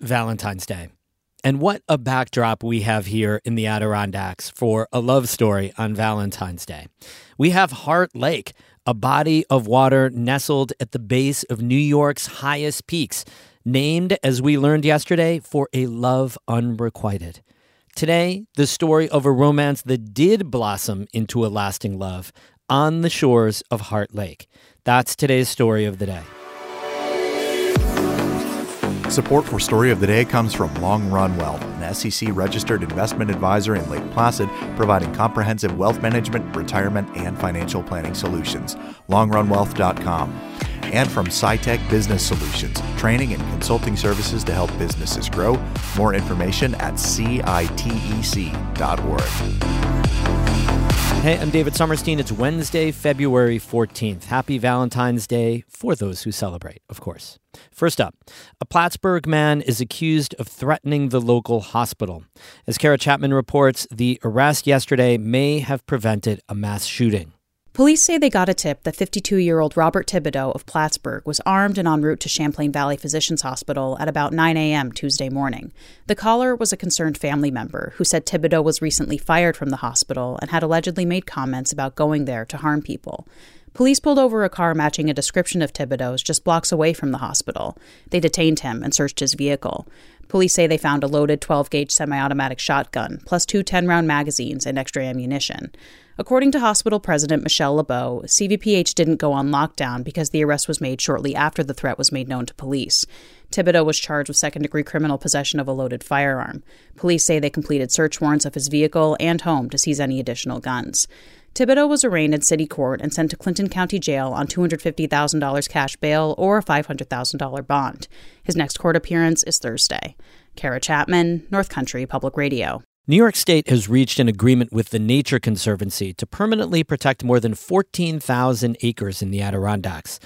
Valentine's Day. And what a backdrop we have here in the Adirondacks for a love story on Valentine's Day. We have Heart Lake, a body of water nestled at the base of New York's highest peaks, named, as we learned yesterday, for a love unrequited. Today, the story of a romance that did blossom into a lasting love on the shores of Heart Lake. That's today's story of the day. Support for Story of the Day comes from Long Run Wealth, an SEC registered investment advisor in Lake Placid, providing comprehensive wealth management, retirement, and financial planning solutions. LongRunWealth.com. And from CITEC Business Solutions, training and consulting services to help businesses grow. More information at CITEC.org. Hey, I'm David Sommerstein. It's Wednesday, February 14th. Happy Valentine's Day for those who celebrate, of course. First up, a Plattsburgh man is accused of threatening the local hospital. As Cara Chapman reports, the arrest yesterday may have prevented a mass shooting. Police say they got a tip that 52 year old Robert Thibodeau of Plattsburgh was armed and en route to Champlain Valley Physicians Hospital at about 9 a.m. Tuesday morning. The caller was a concerned family member who said Thibodeau was recently fired from the hospital and had allegedly made comments about going there to harm people. Police pulled over a car matching a description of Thibodeau's just blocks away from the hospital. They detained him and searched his vehicle. Police say they found a loaded 12 gauge semi automatic shotgun, plus two 10 round magazines and extra ammunition. According to hospital president Michelle LeBeau, CVPH didn't go on lockdown because the arrest was made shortly after the threat was made known to police. Thibodeau was charged with second degree criminal possession of a loaded firearm. Police say they completed search warrants of his vehicle and home to seize any additional guns. Thibodeau was arraigned in city court and sent to Clinton County Jail on $250,000 cash bail or a $500,000 bond. His next court appearance is Thursday. Cara Chapman, North Country Public Radio. New York State has reached an agreement with the Nature Conservancy to permanently protect more than 14,000 acres in the Adirondacks.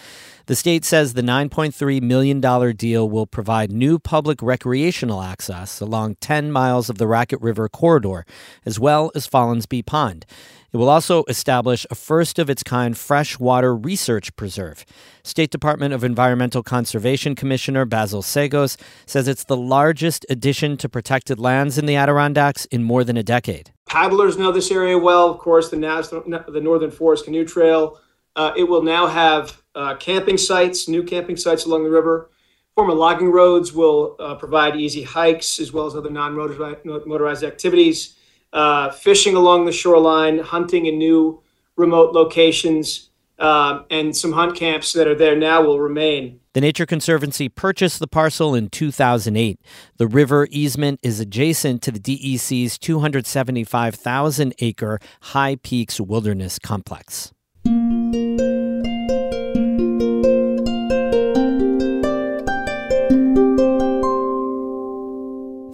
The state says the $9.3 million deal will provide new public recreational access along 10 miles of the Raquette River corridor, as well as Follensby Pond. It will also establish a first of its kind freshwater research preserve. State Department of Environmental Conservation Commissioner Basil Seggos says it's the largest addition to protected lands in the Adirondacks in more than a decade. Paddlers know this area well. Of course, the, National, the Northern Forest Canoe Trail. Uh, it will now have uh, camping sites, new camping sites along the river. Former logging roads will uh, provide easy hikes as well as other non motorized activities uh, fishing along the shoreline, hunting in new remote locations, uh, and some hunt camps that are there now will remain. The Nature Conservancy purchased the parcel in 2008. The river easement is adjacent to the DEC's 275,000 acre High Peaks Wilderness Complex.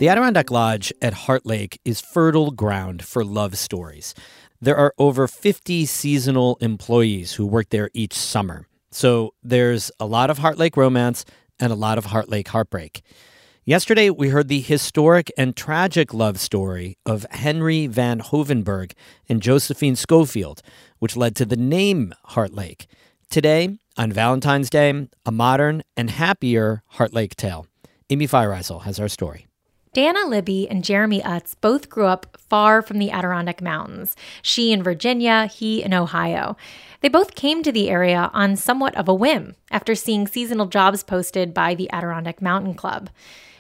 The Adirondack Loj at Heart Lake is fertile ground for love stories. There are over 50 seasonal employees who work there each summer. So there's a lot of Heart Lake romance and a lot of Heart Lake heartbreak. Yesterday, we heard the historic and tragic love story of Henry Van Hoevenberg and Josephine Schofield, which led to the name Heart Lake. Today, on Valentine's Day, a modern and happier Heart Lake tale. Amy Feiereisel has our story. Dana Libby and Jeremy Utz both grew up far from the Adirondack Mountains. She in Virginia, he in Ohio. They both came to the area on somewhat of a whim after seeing seasonal jobs posted by the Adirondack Mountain Club.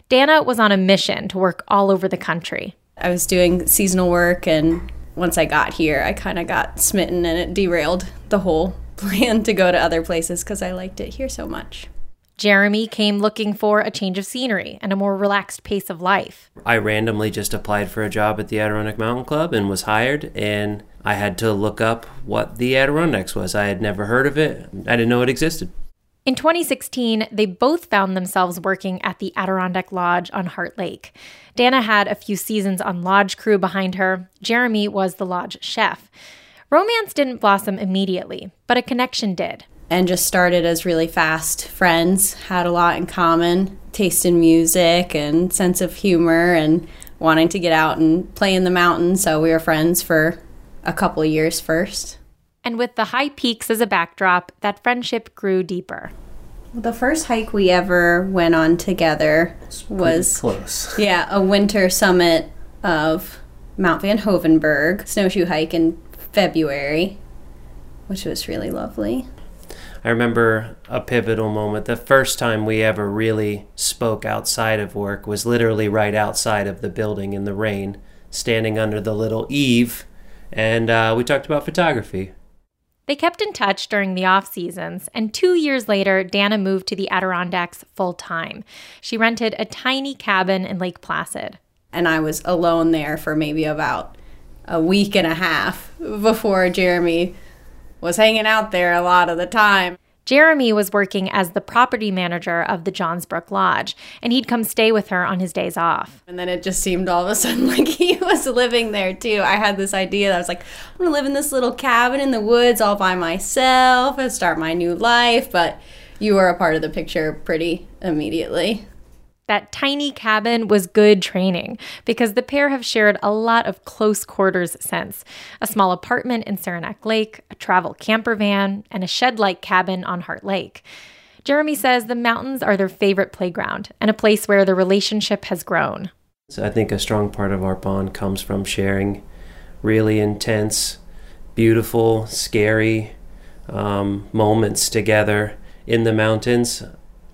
Dana was on a mission to work all over the country. I was doing seasonal work, and once I got here, I kind of got smitten and it derailed the whole plan to go to other places because I liked it here so much. Jeremy came looking for a change of scenery and a more relaxed pace of life. I randomly just applied for a job at the Adirondack Mountain Club and was hired, and I had to look up what the Adirondacks was. I had never heard of it, I didn't know it existed. In 2016, they both found themselves working at the Adirondack Loj on Heart Lake. Dana had a few seasons on lodge crew behind her. Jeremy was the lodge chef. Romance didn't blossom immediately, but a connection did and just started as really fast friends, had a lot in common, taste in music and sense of humor and wanting to get out and play in the mountains. So we were friends for a couple of years first. And with the high peaks as a backdrop, that friendship grew deeper. The first hike we ever went on together was close. Yeah, a winter summit of Mount Van Hoevenberg snowshoe hike in February, which was really lovely. I remember a pivotal moment. The first time we ever really spoke outside of work was literally right outside of the building in the rain, standing under the little eave, and uh, we talked about photography. They kept in touch during the off seasons, and two years later, Dana moved to the Adirondacks full time. She rented a tiny cabin in Lake Placid. And I was alone there for maybe about a week and a half before Jeremy was hanging out there a lot of the time. Jeremy was working as the property manager of the Johns Brook Lodge, and he'd come stay with her on his days off. And then it just seemed all of a sudden like he was living there too. I had this idea that I was like, I'm gonna live in this little cabin in the woods all by myself and start my new life. But you were a part of the picture pretty immediately. That tiny cabin was good training because the pair have shared a lot of close quarters since a small apartment in Saranac Lake, a travel camper van, and a shed like cabin on Heart Lake. Jeremy says the mountains are their favorite playground and a place where the relationship has grown. So I think a strong part of our bond comes from sharing really intense, beautiful, scary um, moments together in the mountains.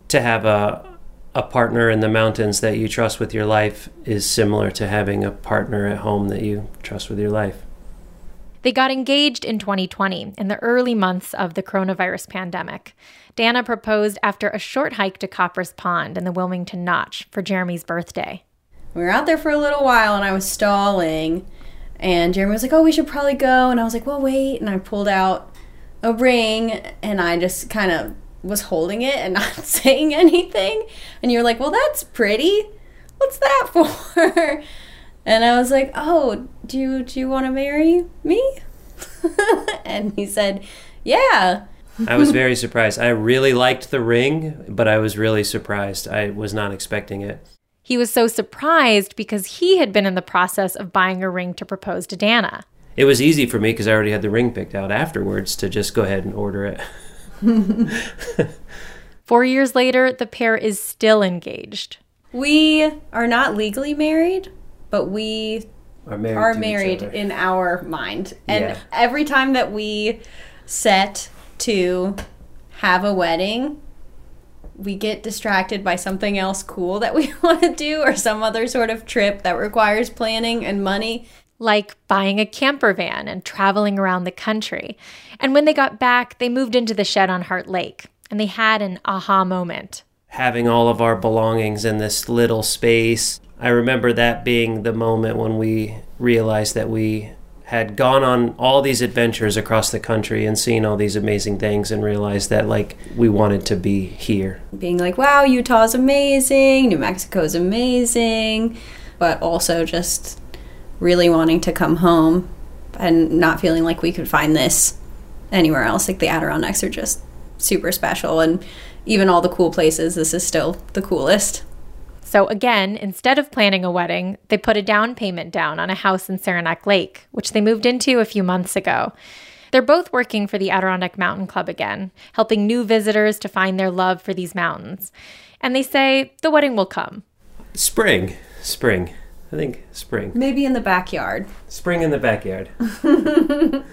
To have a a partner in the mountains that you trust with your life is similar to having a partner at home that you trust with your life. They got engaged in 2020 in the early months of the coronavirus pandemic. Dana proposed after a short hike to Copperas Pond in the Wilmington Notch for Jeremy's birthday. We were out there for a little while and I was stalling. And Jeremy was like, Oh, we should probably go. And I was like, Well, wait. And I pulled out a ring and I just kind of was holding it and not saying anything. And you're like, well, that's pretty. What's that for? And I was like, oh, do you, do you want to marry me? and he said, yeah. I was very surprised. I really liked the ring, but I was really surprised. I was not expecting it. He was so surprised because he had been in the process of buying a ring to propose to Dana. It was easy for me because I already had the ring picked out afterwards to just go ahead and order it. Four years later, the pair is still engaged. We are not legally married, but we are married, are married in our mind. And yeah. every time that we set to have a wedding, we get distracted by something else cool that we want to do or some other sort of trip that requires planning and money like buying a camper van and traveling around the country. And when they got back, they moved into the shed on Heart Lake and they had an aha moment. Having all of our belongings in this little space, I remember that being the moment when we realized that we had gone on all these adventures across the country and seen all these amazing things and realized that like we wanted to be here. Being like, wow, Utah's amazing, New Mexico's amazing, but also just really wanting to come home and not feeling like we could find this anywhere else. Like the Adirondacks are just super special, and even all the cool places, this is still the coolest. So, again, instead of planning a wedding, they put a down payment down on a house in Saranac Lake, which they moved into a few months ago. They're both working for the Adirondack Mountain Club again, helping new visitors to find their love for these mountains. And they say the wedding will come. Spring. Spring. I think spring. Maybe in the backyard. Spring in the backyard.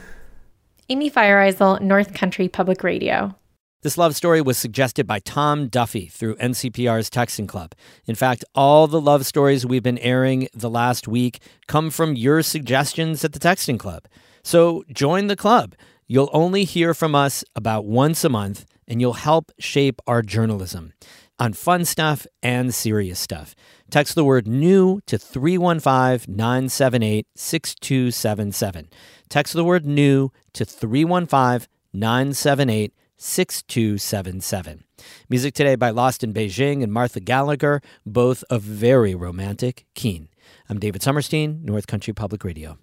Amy Feiereisel, North Country Public Radio. This love story was suggested by Tom Duffy through NCPR's Texting Club. In fact, all the love stories we've been airing the last week come from your suggestions at the Texting Club. So join the club. You'll only hear from us about once a month, and you'll help shape our journalism on fun stuff and serious stuff. Text the word new to 315 978 6277. Text the word new to 315 978 6277. Music today by Lost in Beijing and Martha Gallagher, both of very romantic Keene. I'm David Sommerstein, North Country Public Radio.